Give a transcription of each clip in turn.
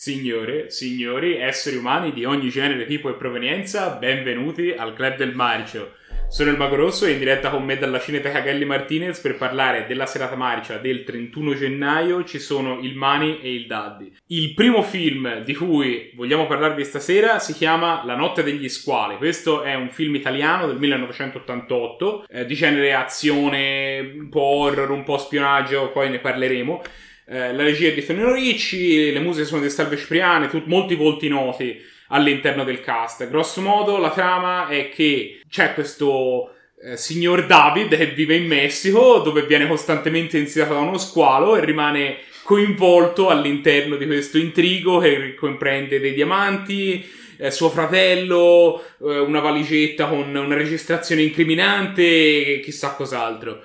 Signore, signori, esseri umani di ogni genere, tipo e provenienza, benvenuti al Club del Marcio. Sono il Mago Rosso e in diretta con me dalla Cineteca Gelli Martinez per parlare della serata marcia del 31 gennaio ci sono il Mani e il Daddy. Il primo film di cui vogliamo parlarvi stasera si chiama La notte degli squali. Questo è un film italiano del 1988, eh, di genere azione, un po' horror, un po' spionaggio, poi ne parleremo. Eh, la regia è di Tonino Ricci, le musiche sono di Salve Cipriani, tut- molti volti noti all'interno del cast. Grosso modo la trama è che c'è questo eh, signor David che vive in Messico dove viene costantemente iniziato da uno squalo e rimane coinvolto all'interno di questo intrigo che comprende dei diamanti, eh, suo fratello, eh, una valigetta con una registrazione incriminante e chissà cos'altro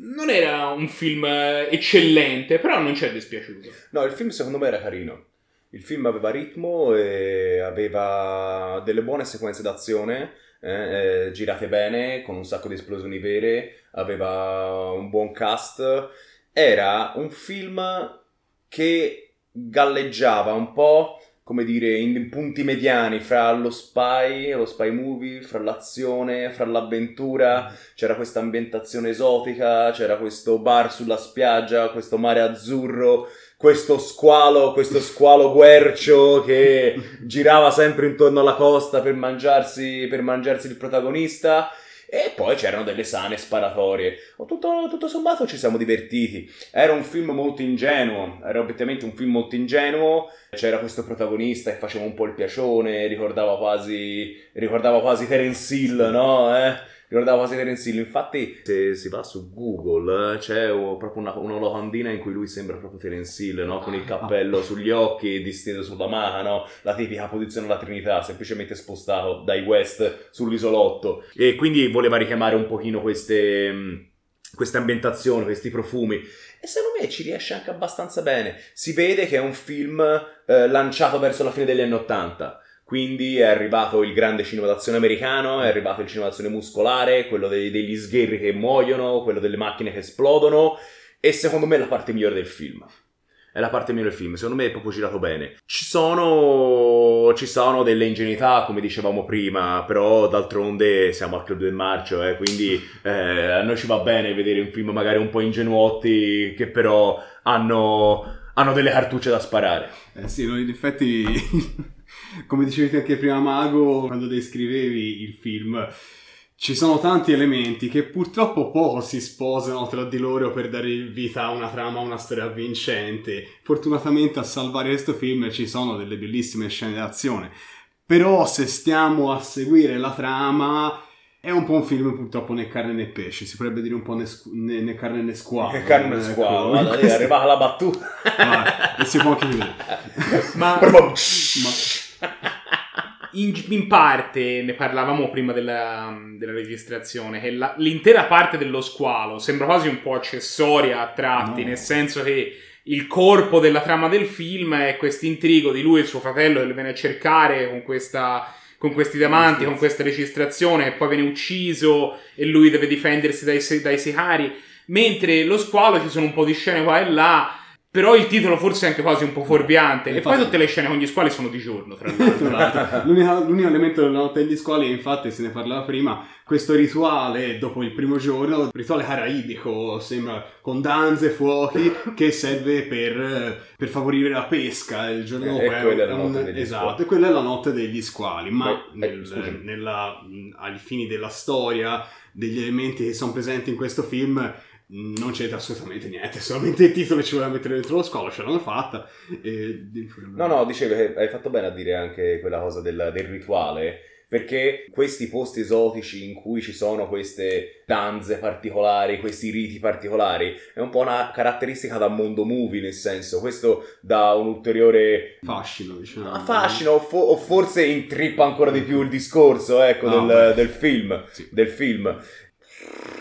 non era un film eh, eccellente, però non ci è dispiaciuto. No, il film secondo me era carino. Il film aveva ritmo e aveva delle buone sequenze d'azione, eh, eh, girate bene, con un sacco di esplosioni vere, aveva un buon cast. Era un film che galleggiava un po' come dire, in punti mediani fra lo spy, lo spy movie, fra l'azione, fra l'avventura. C'era questa ambientazione esotica, c'era questo bar sulla spiaggia, questo mare azzurro, questo squalo, questo squalo guercio che girava sempre intorno alla costa per mangiarsi, per mangiarsi il protagonista. E poi c'erano delle sane sparatorie. Tutto, tutto, sommato ci siamo divertiti. Era un film molto ingenuo, era obiettivamente un film molto ingenuo. C'era questo protagonista che faceva un po' il piacione, ricordava quasi, ricordava quasi Terence Hill, no? Eh? Ricordava quasi Terence Hill. Infatti, se si va su Google, c'è proprio una, una locandina in cui lui sembra proprio Terence Hill, no? Con il cappello sugli occhi, disteso sulla maca, no? La tipica posizione della Trinità, semplicemente spostato dai West sull'isolotto. E quindi voleva richiamare un pochino queste mm, queste ambientazioni, questi profumi. E secondo me ci riesce anche abbastanza bene. Si vede che è un film eh, lanciato verso la fine degli anni Ottanta. Quindi è arrivato il grande cinema d'azione americano, è arrivato il cinema d'azione muscolare, quello dei, degli sgherri che muoiono, quello delle macchine che esplodono. E secondo me è la parte migliore del film. È la parte migliore del film, secondo me è proprio girato bene. Ci sono, ci sono delle ingenuità, come dicevamo prima, però d'altronde siamo al Club del Marcio, eh, quindi eh, a noi ci va bene vedere un film magari un po' ingenuotti che però hanno, hanno delle cartucce da sparare. Eh sì, in effetti come dicevi anche prima Mago, quando descrivevi il film, ci sono tanti elementi che purtroppo poco si sposano tra di loro per dare vita a una trama, a una storia vincente. Fortunatamente a salvare questo film ci sono delle bellissime scene d'azione. Però se stiamo a seguire la trama, è un po' un film purtroppo né carne né pesce, si potrebbe dire un po' né, né, né carne né squalo. Né carne né squalo, ecco, è arrivata la battuta. Ah, e si può anche vedere. Ma... ma... In, in, parte ne parlavamo prima della, della registrazione che la, l'intera parte dello squalo sembra quasi un po' accessoria a tratti, no. nel senso che il corpo della trama del film è questo intrigo di lui e suo fratello che lo viene a cercare con questa con questi diamanti, con questa registrazione, e poi viene ucciso e lui deve difendersi dai, dai sicari. Mentre lo squalo ci sono un po' di scene qua e là però il titolo forse è anche quasi un po' fuorviante. E poi tutte le scene con gli squali sono di giorno, tra l'altro. l'unico, l'unico, elemento della notte degli squali, infatti, se ne parlava prima, questo rituale dopo il primo giorno, rituale caraibico, sembra, con danze, fuochi, che serve per, per favorire la pesca. Il giorno dopo è, è un, Esatto, squali. e quella è la notte degli squali. Ma Beh, nel, nella, ai fini della storia, degli elementi che sono presenti in questo film non c'entra assolutamente niente, solamente il titolo ci voleva mettere dentro lo scolo, ce l'hanno fatta. E... No, no, dicevo che hai fatto bene a dire anche quella cosa del, del rituale, perché questi posti esotici in cui ci sono queste danze particolari, questi riti particolari, è un po' una caratteristica da mondo movie, nel senso, questo dà un ulteriore fascino, diciamo. Ah, fascino, o, fo- o forse intrippa ancora di più il discorso, ecco, no, del, del, film, sì. del film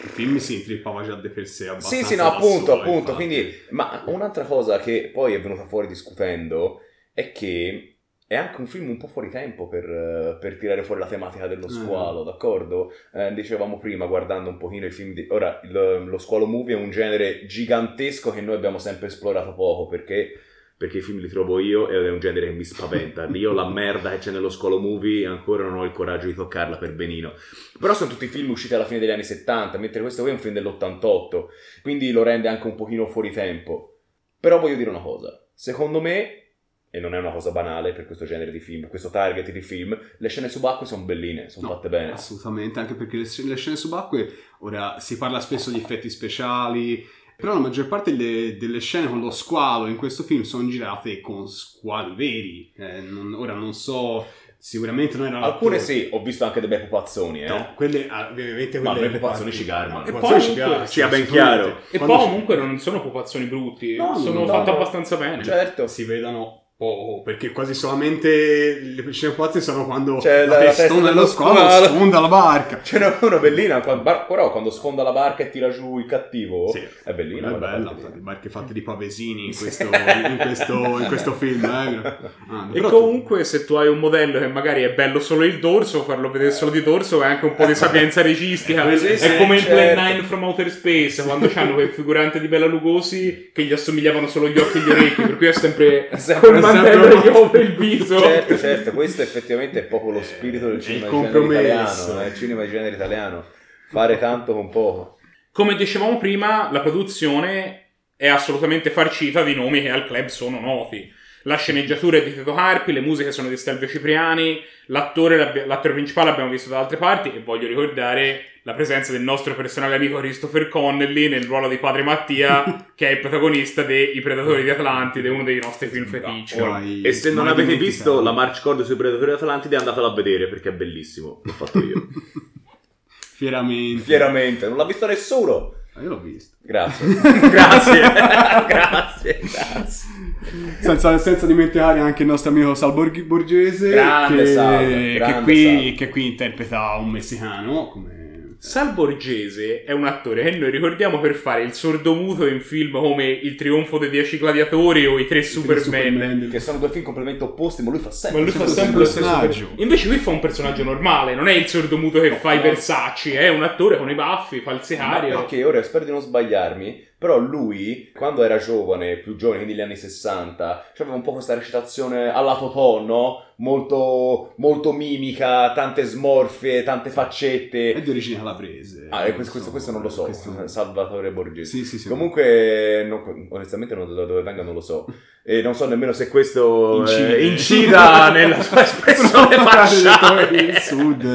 il film si intrippava già di per sé abbastanza. Sì, sì, no, appunto, solo, appunto. Quindi, ma un'altra cosa che poi è venuta fuori discutendo è che è anche un film un po' fuori tempo per, per tirare fuori la tematica dello squalo, mm. d'accordo? Eh, dicevamo prima, guardando un pochino i film di... Ora, il, lo squalo movie è un genere gigantesco che noi abbiamo sempre esplorato poco, perché perché i film li trovo io ed è un genere che mi spaventa. Io la merda che c'è nello scuolo movie ancora non ho il coraggio di toccarla per benino. Però sono tutti film usciti alla fine degli anni 70, mentre questo qui è un film dell'88, quindi lo rende anche un pochino fuori tempo. Però voglio dire una cosa, secondo me e non è una cosa banale per questo genere di film, questo target di film, le scene subacquee sono belline, sono No, fatte bene. Assolutamente, anche perché le, le scene subacquee, ora si parla spesso di effetti speciali, però la maggior parte delle, delle scene con lo squalo in questo film sono girate con squali veri. Eh, non- ora non so, sicuramente non era Alcune sì, ho visto anche dei bei pupazzoni, eh. No, quelle ah, ovviamente Ma quelle me pupazzoni ci garbano. No, E poi ci comunque- piacciono, sia ben chiaro. E poi comunque non sono pupazzoni brutti, No, sono no, fatti no. abbastanza bene. Certo. si vedono poco perché quasi solamente le scene pupazze sono quando C'è la, la- testona testa dello squalo sfonda la barca. Ce n'è una bellina, quando, bar- però quando sfonda la barca e tira giù il cattivo, Sì. è bellina. è bella, le barche fatte di pavesini in questo, in questo, in questo film. Eh. Ah, E comunque, se tu hai un modello che magari è bello solo il dorso, farlo vedere solo di dorso è anche un po' di sapienza registica. Sì, è come in Plan certo. 9 from Outer Space, quando c'hanno quel figurante di Bella Lugosi che gli assomigliavano solo gli occhi e gli orecchi, per cui è sempre sempre- col mantello che copre il viso. Certo, certo, questo effettivamente è proprio lo spirito del cinema di genere italiano, il cinema di genere italiano. Fare tanto con poco. Come dicevamo prima, la produzione è assolutamente farcita di nomi che al club sono noti. La sceneggiatura è di Tito Carpi, le musiche sono di Stelvio Cipriani, l'attore, l'attore principale l'abbiamo visto da altre parti e voglio ricordare la presenza del nostro personale amico Christopher Connelly nel ruolo di padre Mattia, che è il protagonista dei I Predatori di Atlantide, uno dei nostri film feticci. Mai- E se non avete dimenticato. visto la March Cord sui Predatori Atlantide, andatela a vedere perché è bellissimo. L'ho fatto io. Fieramente. Fieramente, non l'ha visto nessuno. Ah, Io l'ho visto. Grazie. grazie. grazie. Grazie. Senza, senza dimenticare anche il nostro amico Sal Borg- Borghese Grande che, Sal, che grande qui, Sal. che qui interpreta un messicano come Sal Borgese è un attore che noi ricordiamo per fare il sordomuto in film come Il trionfo dei dieci gladiatori o I tre Superman. Che sono due film completamente opposti, ma lui fa sempre. Ma lui fa sempre lo stesso personaggio. Invece lui fa un personaggio normale, non è il sordomuto che No, fa i no. Versace, è un attore con i baffi, fa il Ma perché ora spero di non sbagliarmi, però lui, quando era giovane, più giovane, quindi negli anni 60, aveva un po' questa recitazione alla Totò, no? Molto, molto mimica, tante smorfie, tante è faccette. di origine calabrese Ah, e questo, questo- questo non lo so, Questo- Salvatore Borghese. Sì, sì, sì. Comunque, non- onestamente, non, da dove venga non lo so. E non so nemmeno se questo Incide. eh, incida nella sua espressione facciale. il sud.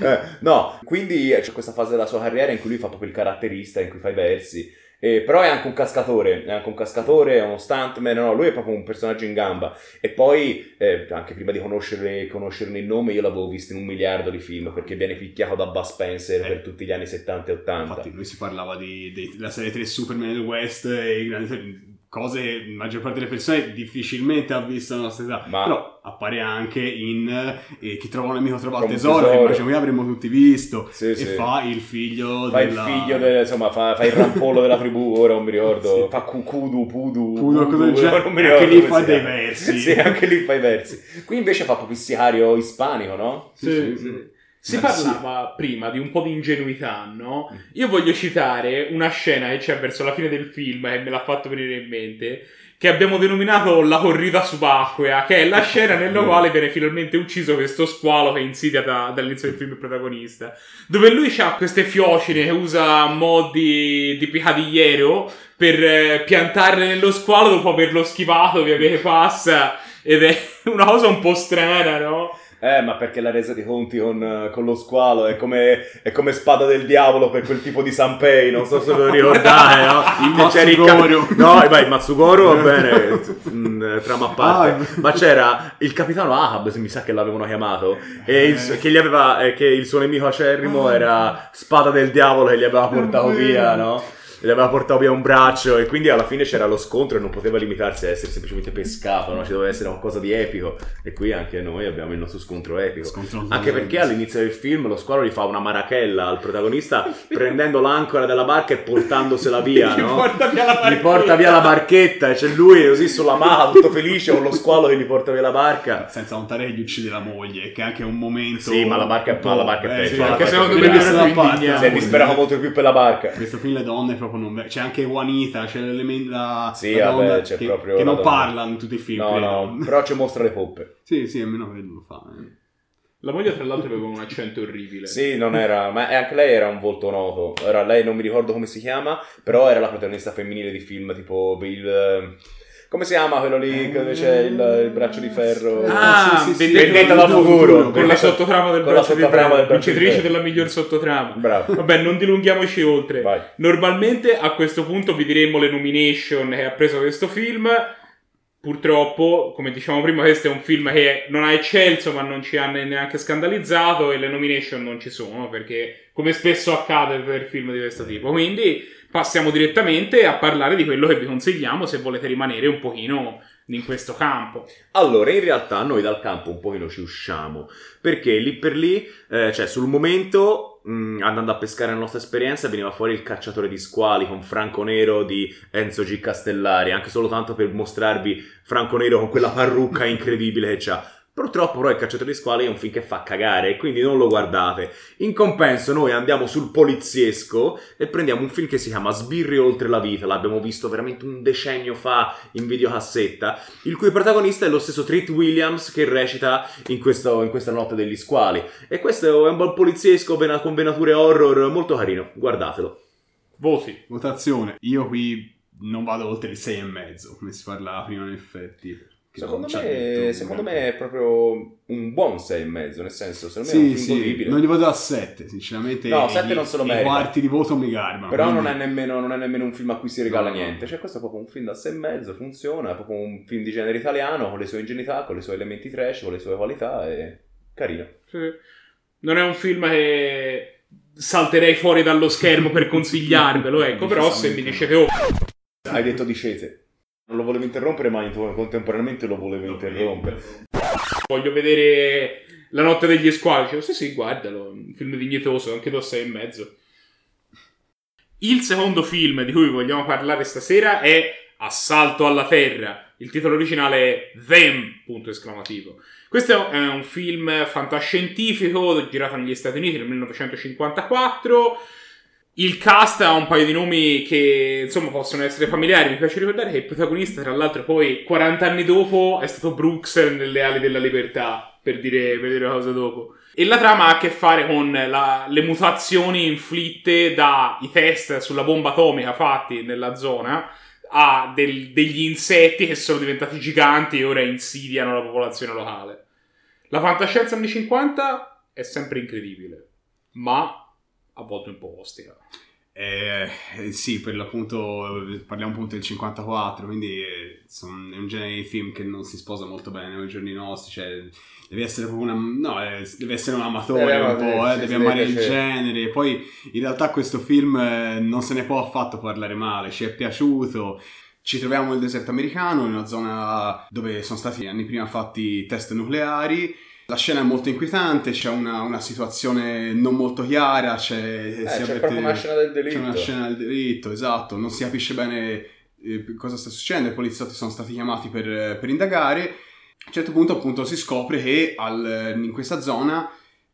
Eh, no, quindi c'è questa fase della sua carriera in cui lui fa proprio il caratterista, in cui fa i versi. Eh, però è anche un cascatore, è anche un cascatore, è uno stuntman, no, lui è proprio un personaggio in gamba. E poi, eh, anche prima di conoscerne, conoscerne il nome, io l'avevo visto in un miliardo di film, perché viene picchiato da Buzz Spencer Eh. per tutti gli anni 70 e 80. Infatti lui si parlava della serie 3 Superman del West e i grandi- cose che la maggior parte delle persone difficilmente ha visto alla nostra età. Ma- Però appare anche in eh, Chi trova un amico trova il un tesoro, che tesoro. immagino che avremmo tutti visto. Sì, e sì. fa il figlio Fa il della... figlio, del- insomma, fa, fa il rampollo della tribù, ora non mi ricordo. Sì. Fa Kukudu, Pudu, Pudo, cosa del genere. non mi Anche ricordo lì come fa dei versi. Sì, anche lì fa i versi. Qui invece fa proprio il ispanico, no? Sì, sì, sì. Si Eh, parlava prima di un po' di ingenuità, no? Io voglio citare una scena che c'è verso la fine del film e me l'ha fatto venire in mente, che abbiamo denominato la corrida subacquea, che è la scena nella quale viene finalmente ucciso questo squalo che insidia da- dall'inizio del film il protagonista. Dove lui ha queste fiocine che usa modi di picadigliero per eh, piantarle nello squalo dopo averlo schivato via via che passa. Ed è una cosa un po' strana, no? Eh, ma perché la resa dei conti con, eh, con lo squalo è come, è come spada del diavolo per quel tipo di Sanpei, non so se ve lo ricordate, no? Il Matsugoro. cap- No, beh, il Matsugoro va bene, mm, trama a parte. Ah, ma c'era il capitano Ahab, se mi sa che l'avevano chiamato, e il, Eh. che, gli aveva, eh, che il suo nemico acerrimo Ah. era spada del diavolo che gli aveva portato via, no? Gli aveva portato via un braccio e quindi alla fine c'era lo scontro e non poteva limitarsi a essere semplicemente pescato, no? Ci doveva essere qualcosa di epico e qui anche noi abbiamo il nostro scontro epico. Scontro- Anche perché all'inizio del film lo squalo gli fa una marachella al protagonista prendendo l'ancora della barca e portandosela via, Gli no? porta via la Gli barchetta. porta via la barchetta e c'è lui così sulla maca tutto felice con lo squalo che gli porta via la barca. Senza contare che gli uccide la moglie, che è anche un momento... Sì, ma la barca è- ma la barca è eh, peggio, sì, è me peggio. questa è la parte- Si è disperato molto più per la barca. Questo film le donne proprio proprio non... C'è anche Juanita, c'è l'elemento... La, Sì, la vabbè, c'è che, proprio che la non donna. parla in tutti i film. No, credo. no, però ci mostra le poppe. Sì, sì, almeno quello lo fa. eh. La moglie, tra l'altro, aveva un accento orribile. Sì, non era, ma anche lei era un volto noto. Era lei, non mi ricordo come si chiama, però era la protagonista femminile di film tipo il. Come si chiama quello lì dove c'è il, il braccio di ferro? Ah, Sì, sì, sì, Vendetta dal futuro, con la sottotrama del con braccio di ferro, vincitrice della miglior sottotrama. Bravo. Vabbè, non dilunghiamoci oltre. Vai. Normalmente a questo punto vi diremmo le nomination che ha preso questo film. Purtroppo, come dicevamo prima, questo è un film che non ha eccelso, ma non ci ha ne- neanche scandalizzato. E le nomination non ci sono perché, come spesso accade per film di questo tipo. Quindi passiamo direttamente a parlare di quello che vi consigliamo se volete rimanere un pochino in questo campo. Allora, in realtà noi dal campo un pochino ci usciamo, perché lì per lì, eh, cioè sul momento, mh, andando a pescare la nostra esperienza, veniva fuori il cacciatore di squali con Franco Nero di Enzo G. Castellari, anche solo tanto per mostrarvi Franco Nero con quella parrucca incredibile che c'ha. Purtroppo però il cacciatore di squali è un film che fa cagare e quindi non lo guardate. In compenso noi andiamo sul poliziesco e prendiamo un film che si chiama Sbirri oltre la vita, l'abbiamo visto veramente un decennio fa in videocassetta, il cui protagonista è lo stesso Treat Williams che recita in, questo- in questa notte degli squali. E questo è un bel poliziesco con venature horror molto carino, guardatelo. Voti. Votazione. Io qui non vado oltre il 6,5, come si parlava prima in effetti. Secondo non me, secondo me è proprio un buon 6,5, nel senso, secondo me è un Sì, film sì, godibile. non gli vado a 7, sinceramente. No, i- 7 non se lo i merita. quarti di voto mi garbano. Però non quindi- è, nemmeno, non è nemmeno un film a cui si regala No, no. niente. Cioè, questo è proprio un film da 6,5, funziona. È proprio un film di genere italiano con le sue ingenuità, con i suoi elementi trash, con le sue qualità. E carino. Sì. Non è un film che salterei fuori dallo schermo per consigliarvelo, ecco, però se mi dicete oh, Hai detto discese. Non lo volevo interrompere, ma contemporaneamente lo volevo interrompere. voglio vedere La notte degli squali, sì sì, guardalo, un film dignitoso, anche tu sei e mezzo. Il secondo film di cui vogliamo parlare stasera è Assalto alla Terra. Il titolo originale è Them, punto esclamativo. Questo è un film fantascientifico girato negli Stati Uniti nel 1954. Il cast ha un paio di nomi che insomma possono essere familiari. Mi piace ricordare che il protagonista, tra l'altro, poi 40 anni dopo è stato Brooks nelle ali della libertà, per dire, per dire cosa dopo. E la trama ha a che fare con la- le mutazioni inflitte dai test sulla bomba atomica fatti nella zona a del- degli insetti che sono diventati giganti e ora insidiano la popolazione locale. La fantascienza anni 50 è sempre incredibile, ma a volte un po' ostica. Eh, eh, sì, per l'appunto eh, parliamo appunto del 54, quindi eh, è un genere di film che non si sposa molto bene nei giorni nostri, cioè devi essere proprio una, no, eh, deve essere un amatore Deve un amare- po', eh, devi amare il genere, poi in realtà questo film eh, non se ne può affatto parlare male, ci è piaciuto. Ci troviamo nel deserto americano, in una zona dove sono stati anni prima fatti test nucleari. La scena è molto inquietante, c'è una, una situazione non molto chiara, c'è, Eh, c'è avverte- proprio una scena del delitto. c'è una scena del delitto, esatto, non si capisce bene eh, cosa sta succedendo, i poliziotti sono stati chiamati per, per indagare. A un certo punto appunto si scopre che al- in questa zona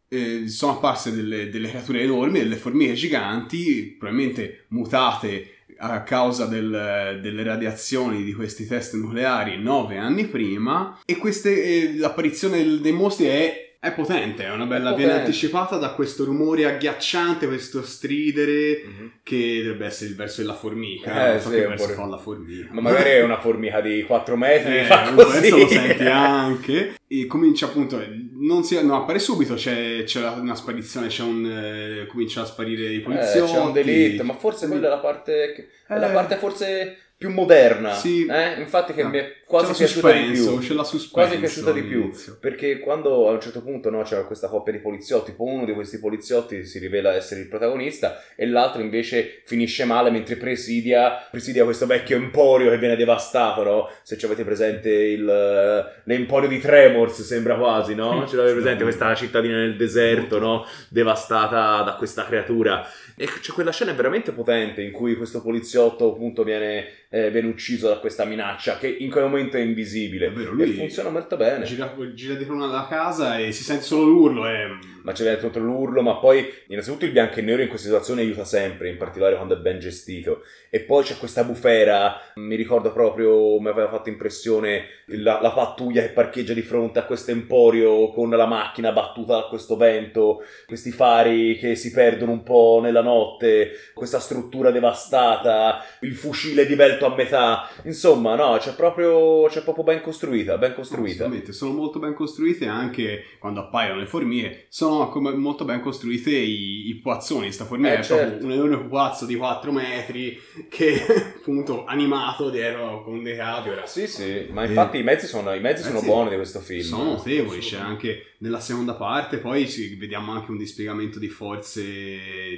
eh, sono apparse delle, delle creature enormi, delle formiche giganti, probabilmente mutate a causa del- delle radiazioni di questi test nucleari nove anni prima e queste, eh, l'apparizione del- dei mostri è, è potente, è una bella, È viene anticipata da questo rumore agghiacciante, questo stridere Mhm. che dovrebbe essere il verso della formica, Eh, non so sì, che verso fa la formica. Ma magari è una formica di 4 metri, Eh, fa così. questo lo senti anche e comincia appunto non, si, non appare subito c'è, c'è una sparizione c'è un eh, comincia a sparire i Eh, poliziotti c'è un delitto, ma forse quella è la parte, che- è la Eh. parte forse più moderna. Sì. eh? Infatti che No. mi è quasi piaciuta di più. c'è la suspenso Quasi piaciuta di più. Perché quando a un certo punto no, c'era questa coppia di poliziotti, poi uno di questi poliziotti si rivela essere il protagonista e l'altro invece finisce male mentre presidia, presidia questo vecchio emporio che viene devastato, no? Se ci avete presente il, eh, l'emporio di Tremors, sembra quasi, no? Ce l'avete presente questa cittadina nel deserto, no? Devastata da questa creatura. E c'è quella scena veramente potente in cui questo poliziotto appunto viene, eh, viene ucciso da questa minaccia che in quel momento è invisibile. È vero, e lui funziona molto bene. Gira, gira dietro una casa e si sente solo l'urlo e... Ma c'è dentro l'urlo, ma poi innanzitutto il bianco e nero in queste situazioni aiuta sempre, in particolare quando è ben gestito. E poi c'è questa bufera, mi ricordo proprio, mi aveva fatto impressione la, la pattuglia che parcheggia di fronte a questo emporio con la macchina battuta da questo vento, questi fari che si perdono un po' nella notte, questa struttura devastata, il fucile divelto a metà. Insomma, no, c'è proprio, c'è proprio ben costruita, ben costruita. Assolutamente, sono molto ben costruite anche quando appaiono le formiche, sono come molto ben costruite i, i pupazzoni, sta formica Eh, è certo. un enorme pupazzo di 4 metri che appunto animato dietro con dei capi, Sì, sì, ma infatti i mezzi sono, i mezzi sono mezzi buoni di questo film. sono notevoli, c'è anche nella seconda parte, poi vediamo anche un dispiegamento di forze,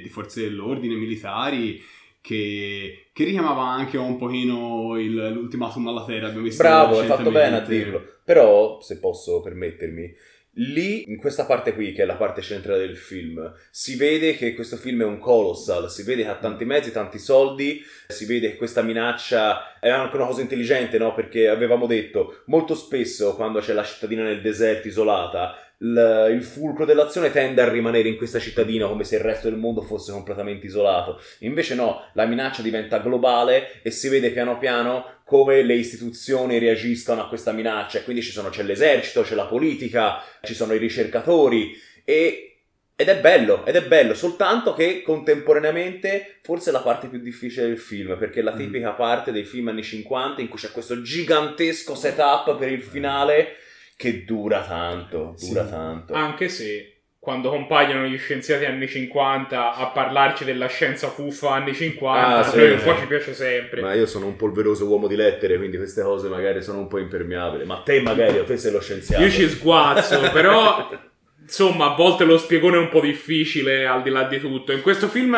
di forze dell'ordine militari che, che richiamava anche un pochino il- l'ultimatum alla Terra, abbiamo visto Bravo, hai fatto bene a dirlo. Però, se posso permettermi, lì, in questa parte qui, che è la parte centrale del film, si vede che questo film è un colossal, si vede che ha tanti mezzi, tanti soldi, si vede che questa minaccia è anche una cosa intelligente, no? Perché avevamo detto, molto spesso quando c'è la cittadina nel deserto isolata, il, il fulcro dell'azione tende a rimanere in questa cittadina come se il resto del mondo fosse completamente isolato. Invece no, la minaccia diventa globale e si vede piano piano come le istituzioni reagiscono a questa minaccia. Quindi ci sono, c'è l'esercito, c'è la politica, ci sono i ricercatori e, ed è bello, ed è bello, soltanto che contemporaneamente forse è la parte più difficile del film, perché è la Mm. tipica parte dei film anni 50 in cui c'è questo gigantesco setup per il finale che dura tanto, dura Sì. tanto. Anche se quando compaiono gli scienziati anni 50 a parlarci della scienza fuffa anni 50, Ah, sì, noi un po' ci piace sempre. Ma io sono un polveroso uomo di lettere, quindi queste cose magari sono un po' impermeabili. Ma te magari, te sei lo scienziato. Io ci sguazzo, però insomma a volte lo spiegone è un po' difficile al di là di tutto. In questo film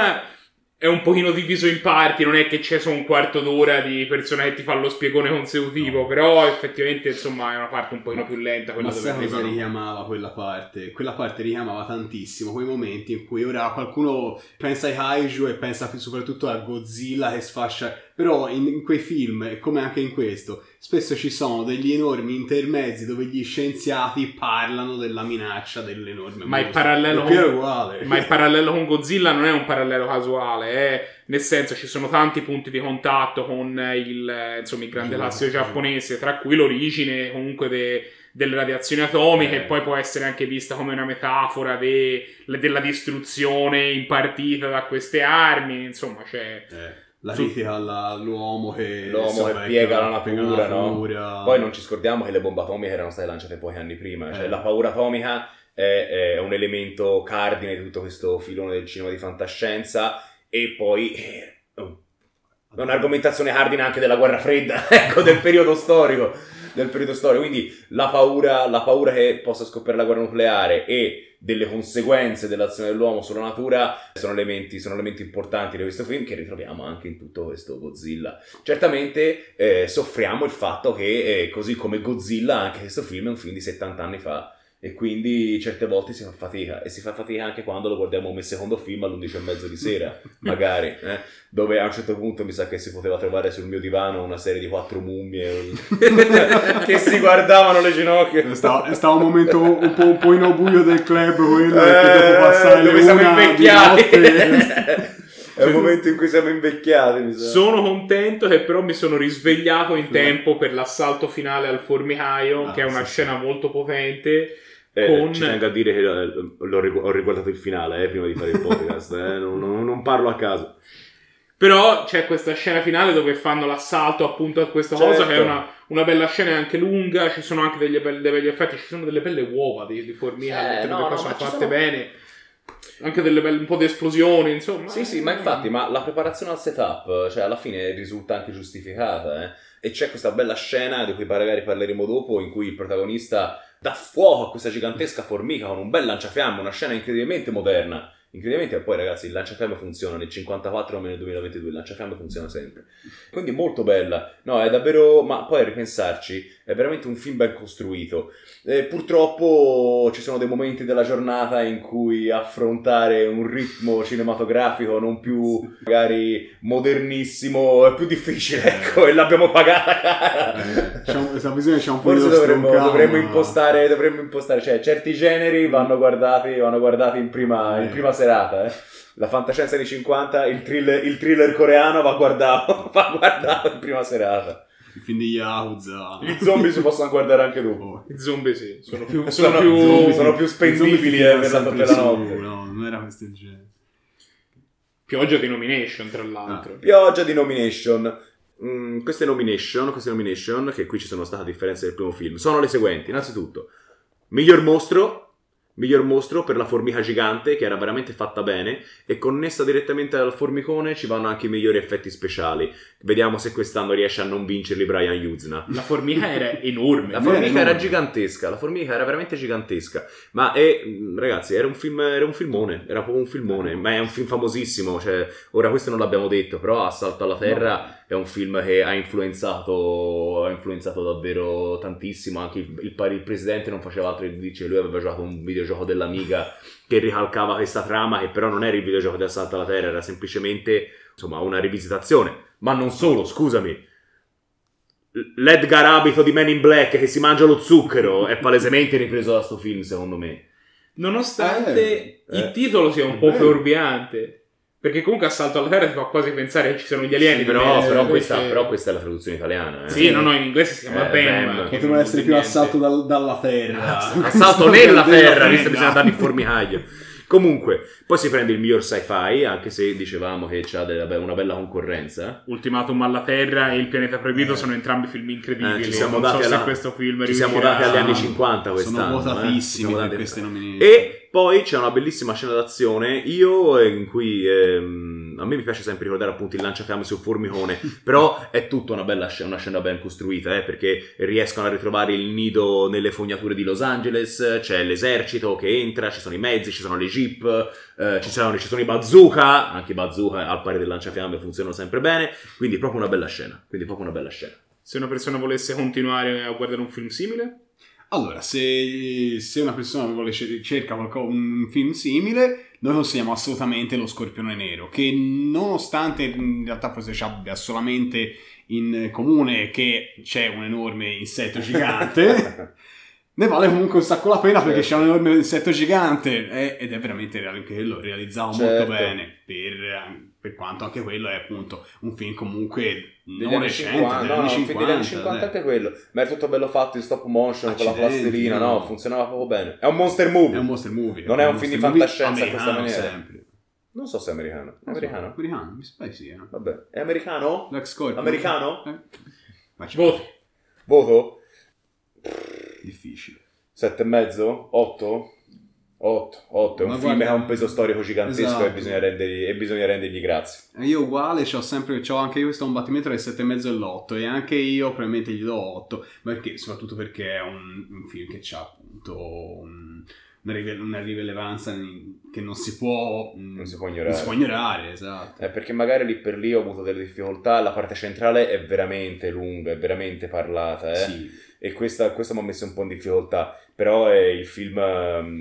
è un pochino diviso in parti, non è che c'è solo un quarto d'ora di persona che ti fa lo spiegone consecutivo, però effettivamente insomma è una parte un pochino più lenta quella Ma dove cosa arrivano. richiamava quella parte? Quella parte richiamava tantissimo quei momenti in cui ora qualcuno pensa ai kaiju e pensa soprattutto a Godzilla che sfascia. Però in, in quei film, come anche in questo, spesso ci sono degli enormi intermezzi dove gli scienziati parlano della minaccia dell'enorme Ma il mostro. parallelo E qui è con- uguale. Ma il parallelo con Godzilla non è un parallelo casuale, è nel senso ci sono tanti punti di contatto con il, eh, insomma, il grande classico sì. giapponese, tra cui l'origine comunque de- delle radiazioni atomiche, Eh. e poi può essere anche vista come una metafora de- della distruzione impartita da queste armi, insomma c'è... Eh, la critica all'uomo che... L'uomo insomma, che piega la natura, no? Poi non ci scordiamo che le bombe atomiche erano state lanciate pochi anni prima. Cioè, Eh. la paura atomica è, è un elemento cardine di tutto questo filone del cinema di fantascienza. E poi eh, è un'argomentazione cardine anche della guerra fredda, ecco, del periodo storico. Del periodo storico. Quindi la paura, la paura che possa scoppiare la guerra nucleare e delle conseguenze dell'azione dell'uomo sulla natura sono elementi, sono elementi importanti di questo film che ritroviamo anche in tutto questo Godzilla. Certamente eh, soffriamo il fatto che, eh, così come Godzilla, anche questo film è un film di 70 anni fa. E quindi certe volte si fa fatica. E si fa fatica anche quando lo guardiamo come secondo film alle 11 e mezzo di sera, magari. eh, dove a un certo punto mi sa che si poteva trovare sul mio divano una serie di quattro mummie che si guardavano le ginocchia. Stava, è stato un momento un po', un po' in buio del club quello Eh, che dopo passare dove le siamo una di invecchiati. notte- È un momento in cui siamo invecchiati. Mi sa. Sono contento che però mi sono risvegliato in tempo per l'assalto finale al formicaio, Ah, che è una sì, scena molto potente. Eh, con- Ci tengo a dire che eh, l'ho rigu- ho riguardato il finale eh, prima di fare il podcast, eh, non, non- non parlo a caso. Però c'è questa scena finale dove fanno l'assalto appunto a questa cosa, Certo. che è una, una bella scena e anche lunga. Ci sono anche degli, belli effetti, ci sono delle belle uova di, di formica, Eh, no, le no, sono fatte sono- bene. Anche delle belle, un po' di esplosioni, insomma. Sì, sì, ma infatti, ma la preparazione al setup, cioè alla fine risulta anche giustificata, eh. E c'è questa bella scena di cui magari parleremo dopo, in cui il protagonista dà fuoco a questa gigantesca formica con un bel lanciafiamme, una scena incredibilmente moderna. Incredibilmente, poi ragazzi, il lanciafiamme funziona nel 54 come nel 2022, il lanciafiamme funziona sempre. Quindi molto bella. No, è davvero, ma poi a ripensarci, è veramente un film ben costruito. Eh, purtroppo ci sono dei momenti della giornata in cui affrontare un ritmo cinematografico non più magari modernissimo è più difficile, ecco, e l'abbiamo pagata cara. Eh, c'è un, c'è un po' Forse dovremmo, dovremmo impostare, dovremmo impostare, cioè certi generi vanno guardati, vanno guardati in prima, in Eh. prima serata, eh. La fantascienza di 50, il thriller, il thriller coreano va guardato, va guardato in prima serata. Il film di Yakuza. Gli zombie si possono guardare anche dopo. Oh. I zombie sì, sono più... Sono, Sono più... zombie, sono più I spendibili eh, per la, per la notte. No, non era questo il genere. Pioggia di nomination, tra l'altro. Pioggia di nomination. Mm, queste nomination, queste nomination, che qui ci sono state a differenza del primo film, sono le seguenti. Innanzitutto, miglior mostro, miglior mostro per la formica gigante, che era veramente fatta bene, e connessa direttamente al formicone ci vanno anche i migliori effetti speciali. Vediamo se quest'anno riesce a non vincerli Brian Yuzna. La formica era enorme. La formica enorme. era gigantesca, la formica era veramente gigantesca. Ma è, mh, ragazzi, era un film, era un filmone, era proprio un filmone, ma è un film famosissimo, cioè, ora questo non l'abbiamo detto, però Assalto alla Terra è un film che ha influenzato, ha influenzato davvero tantissimo, anche il, il, il presidente non faceva altro che dice, lui aveva giocato un videogioco dell'Amiga che ricalcava questa trama, che però non era il videogioco di Assalto alla Terra, era semplicemente, insomma, una rivisitazione. Ma non solo, scusami, l'Edgar abito di Men in Black che si mangia lo zucchero è palesemente ripreso da sto film, secondo me. Nonostante Eh, il eh. titolo sia un po' Eh. fuorviante. Perché comunque Assalto alla Terra ti fa quasi pensare che ci sono gli alieni. Sì, però, mezzo, però questa, però questa è la traduzione italiana. Eh. Sì, no, no, in inglese si chiama Eh, Bam. Bam. che Potrebbe essere più dire assalto niente. dal- dalla terra. Assalto nella terra, visto che bisogna andare il formicaio. Comunque, poi si prende il miglior sci-fi, anche se dicevamo che c'ha vabbè, una bella concorrenza. Ultimatum alla Terra e Il pianeta proibito Eh. sono entrambi film incredibili. Eh, ci siamo non dati so alla- se questo film Ci siamo dati agli anni Sono 50 quest'anno. Sono eh. Votatissimi siamo per queste nomination. E poi c'è una bellissima scena d'azione. Io, eh, in cui ehm, a me mi piace sempre ricordare appunto il lanciafiamme sul formicone. però è tutta una bella scena, una scena ben costruita, eh, perché riescono a ritrovare il nido nelle fognature di Los Angeles. C'è l'esercito che entra, ci sono i mezzi, ci sono le jeep, eh, ci, sono, ci sono i bazooka. Anche i bazooka, al pari del lanciafiamme, funzionano sempre bene. Quindi, proprio una bella scena. Quindi, proprio una bella scena. Se una persona volesse continuare a guardare un film simile, Allora, se, se una persona vuole cer- cerca qualco- un film simile, noi consigliamo assolutamente Lo Scorpione Nero, che nonostante in realtà forse ci abbia solamente in comune che c'è un enorme insetto gigante, ne vale comunque un sacco la pena perché Certo. c'è un enorme insetto gigante eh, ed è veramente reale quello, realizzato Certo. molto bene, per, per quanto anche quello è appunto un film comunque non recente, 50, degli no, anni no, 50, degli anni 50 eh. anche quello. Ma era tutto bello fatto in stop motion con la Accidenti, plastilina, no. no, funzionava proprio bene. È un monster movie. È un monster movie. Non è un film di fantascienza in questa americano maniera. sempre. Non so se è americano. È Non so, americano. Americano, mi di sì. Eh. Vabbè, è americano? Black Scorpion. Americano? Eh. Voti. Voto? difficile. Sette e mezzo? Otto? Otto, otto. È un Ma film guarda- che ha un peso storico gigantesco Esatto. e, bisogna rendergli, e bisogna rendergli grazie. Io uguale, c'ho sempre, c'ho anche io questo combattimento tra il 7,5 e l'8 e anche io probabilmente gli do 8, perché, soprattutto perché è un, un film che ha appunto un- una, rive- una rilevanza che non si può, mm, Non si può non ignorare. si può ignorare, esatto. Eh, perché magari lì per lì ho avuto delle difficoltà. La parte centrale è veramente lunga, è veramente parlata. Eh? Sì, E questa, questo mi ha messo un po' in difficoltà. Però è il, film,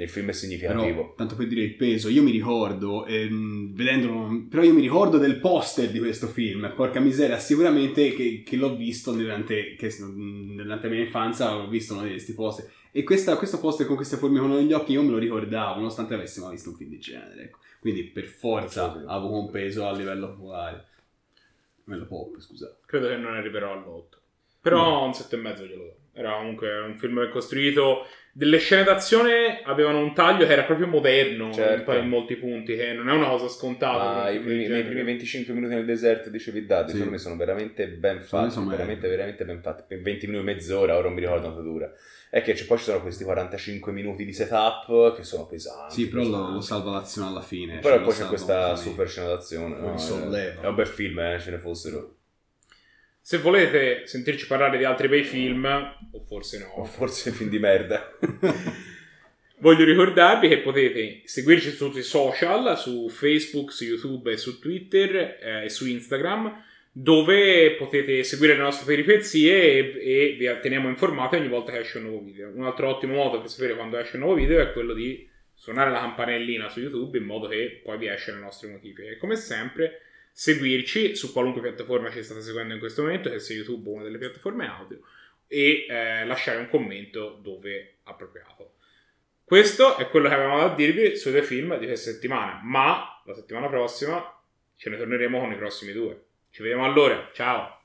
il film è però, significativo. tanto per dire il peso, io mi ricordo, ehm, vedendolo, però io mi ricordo del poster di questo film, porca miseria, sicuramente che, che l'ho visto durante, che, durante la mia infanzia, ho visto uno di questi poster, e questa- questo poster con queste forme con negli occhi io me lo ricordavo, nonostante avessi mai visto un film di genere, ecco. quindi per forza Sì. avuto un peso a livello popolare, a livello pop, scusate. Credo che non arriverò all'8. Però un 7,5 glielo do. Era comunque un film ben costruito. Delle scene d'azione avevano un taglio che era proprio moderno Certo. in, in molti punti, che non è una cosa scontata. Un i primi, nei primi 25 minuti nel deserto dicevi dati, Sì. secondo me sono veramente ben fatti, veramente, veramente ben fatti. Per 20 minuti, mezz'ora, ora non mi ricordo quanto dura. È che c'è- poi ci sono questi 45 minuti di setup che sono pesanti. Sì, però lo, pesanti. lo salva l'azione alla fine. Però cioè, poi c'è questa super scena d'azione. No? solleva. È un bel film, eh, ce ne fossero. Se volete sentirci parlare di altri bei film, o forse O no, forse film di merda. Voglio ricordarvi che potete seguirci su tutti i social, su Facebook, su YouTube su Twitter eh, e su Instagram, dove potete seguire le nostre peripezie e, e vi teniamo informati ogni volta che esce un nuovo video. Un altro ottimo modo per sapere quando esce un nuovo video è quello di suonare la campanellina su YouTube in modo che poi vi esce le nostre notifiche. E come sempre, seguirci su qualunque piattaforma ci state seguendo in questo momento, che sia YouTube o una delle piattaforme audio, e eh, lasciare un commento dove appropriato. Questo è quello che avevamo da dirvi sui due film di questa settimana, ma la settimana prossima ce ne torneremo con i prossimi due. Ci vediamo allora, ciao!